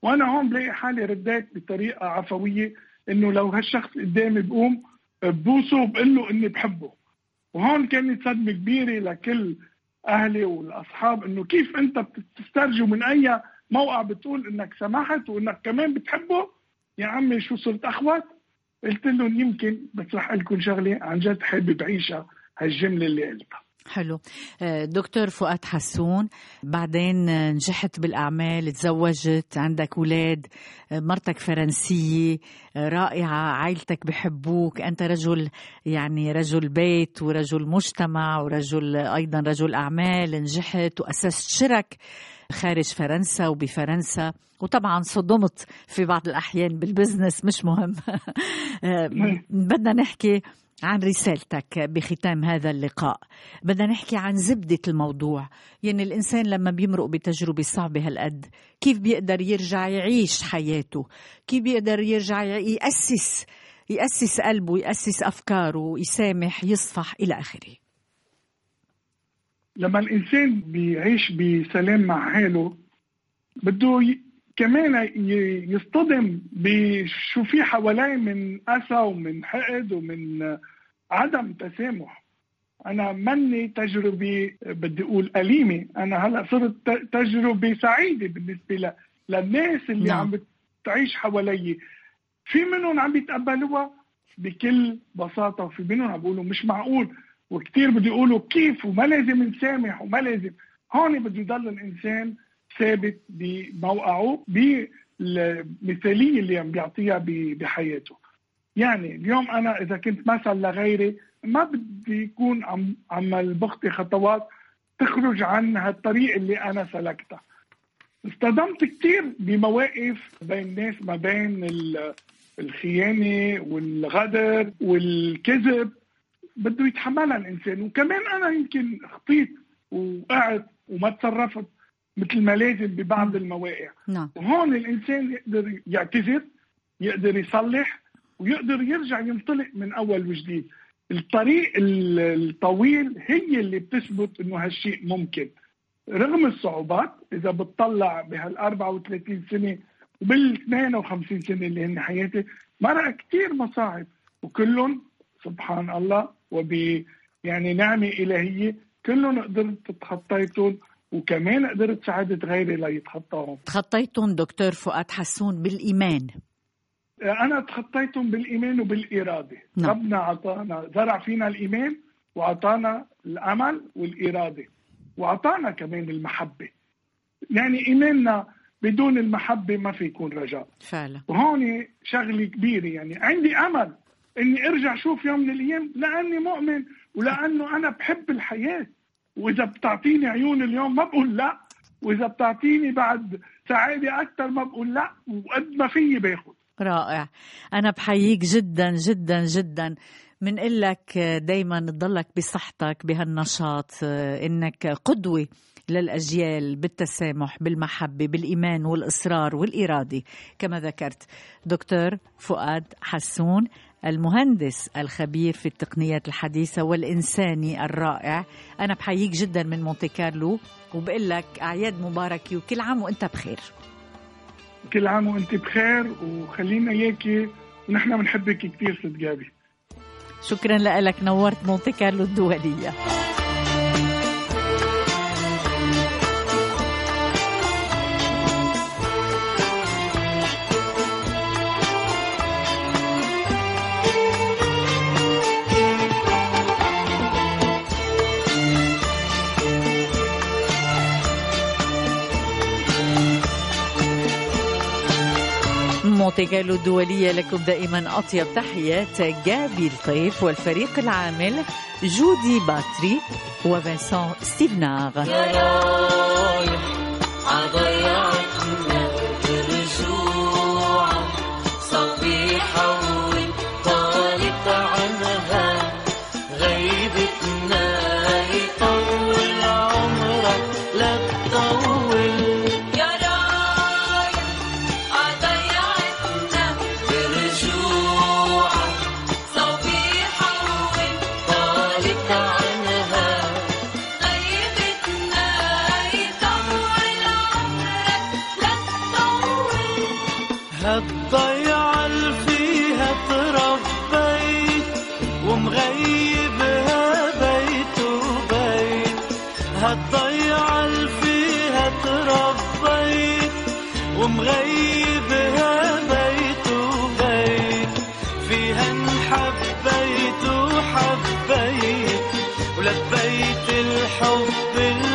وأنا هون بلاقي حالي رديت بطريقة عفوية إنه لو هالشخص قدامي بقوم ببوسه وبقول له إني بحبه. وهون كانت صدمة كبيرة لكل أهلي والأصحاب إنه كيف أنت بتسترجو من أي موقع بتقول إنك سمحت وإنك كمان بتحبه؟ يا عمي شو صرت أخوات؟ قلت لهم يمكن بس رح أقول لكم شغلة عن جد حابب أعيشها هالجملة اللي قلتها. حلو. آه، دكتور فؤاد حسون بعدين نجحت بالأعمال تزوجت عندك أولاد آه، مرتك فرنسية آه، رائعة عائلتك بحبوك أنت رجل يعني رجل بيت ورجل مجتمع ورجل أيضا رجل أعمال نجحت وأسست شرك خارج فرنسا وبفرنسا. وطبعا صدمت في بعض الأحيان بالبزنس مش مهم. (laughs) بدنا نحكي عن رسالتك بختام هذا اللقاء. بدنا نحكي عن زبدة الموضوع. يعني الإنسان لما بيمرق بتجربة صعبة هالقد كيف بيقدر يرجع يعيش حياته؟ كيف بيقدر يرجع يأسس يأسس قلبه يأسس أفكاره يسامح يصفح إلى آخره؟ لما الإنسان بيعيش بسلام مع حاله بده. كمان. يصطدم بشو في حواليه من أسى ومن حقد ومن عدم تسامح أنا مني تجربة بدي أقول أليمة أنا هلأ صرت ت- تجربة سعيدة بالنسبة ل... للناس اللي نعم. عم بتعيش حوالي في منهم عم بيتقبلوها بكل بساطة وفي منهم عم بيقولوا مش معقول وكثير بده يقولوا كيف وما لازم نسامح وما لازم هون بده يضل الإنسان ثابت بموقعه بالمثالية اللي عم بيعطيها بحياته. يعني اليوم أنا إذا كنت مثل لغيري ما بدي يكون عم عم بخطي خطوات تخرج عن هالطريق اللي أنا سلكتها. اصطدمت كثير بمواقف بين الناس ما بين ال- الخيانة والغدر والكذب. بده يتحملها الإنسان. وكمان أنا يمكن خطيت وقعت وما تصرفت. مثل ما لازم ببعض المواقع نعم. وهون الإنسان يقدر يعتذر يقدر يصلح ويقدر يرجع ينطلق من أول وجديد. الطريق ال- الطويل هي اللي بتثبت إنه هالشيء ممكن. رغم الصعوبات إذا بتطلع بهال 34 سنة وبال 52 سنة اللي هن حياتي مرق كثير مصاعب. وكلهم سبحان الله وب يعني نعمة إلهية كلهم قدرت تخطيتهم وكمان قدرت ساعدت غيري ليتخطاهم. تخطيتم دكتور فؤاد حسون بالإيمان. أنا تخطيتهم بالإيمان وبالإرادة. نعم. ربنا أعطانا زرع فينا الإيمان وأعطانا الأمل والإرادة. وأعطانا كمان المحبة. يعني إيماننا بدون المحبة ما في يكون رجاء. فعلا. وهون شغلة كبيرة يعني. عندي أمل إني أرجع شوف يوم من الأيام لأني مؤمن ولأنه أنا بحب الحياة. وإذا بتعطيني عيون اليوم ما بقول لا. وإذا بتعطيني بعد سعاده أكثر ما بقول لا. وقد ما فيي باخذ رائع. أنا بحييك جدا جدا جدا. من لك دايما تضلك بصحتك بهالنشاط إنك قدوة للأجيال بالتسامح بالمحبة بالإيمان والإصرار والإرادة. كما ذكرت دكتور فؤاد حسون المهندس الخبير في التقنيات الحديثة والإنساني الرائع. أنا بحييك جدا من مونتي كارلو وبقول لك أعياد مباركة وكل عام وأنت بخير. كل عام وأنت بخير وخلينا اياكي ونحن بنحبك كثير ست جابي. شكرا لك نورت مونتي كارلو الدولية. مونتي كارلو الدولية لكم دائما أطيب تحيات. جابي لطيف والفريق العامل جودي باتري وفنسان ستيفناغ something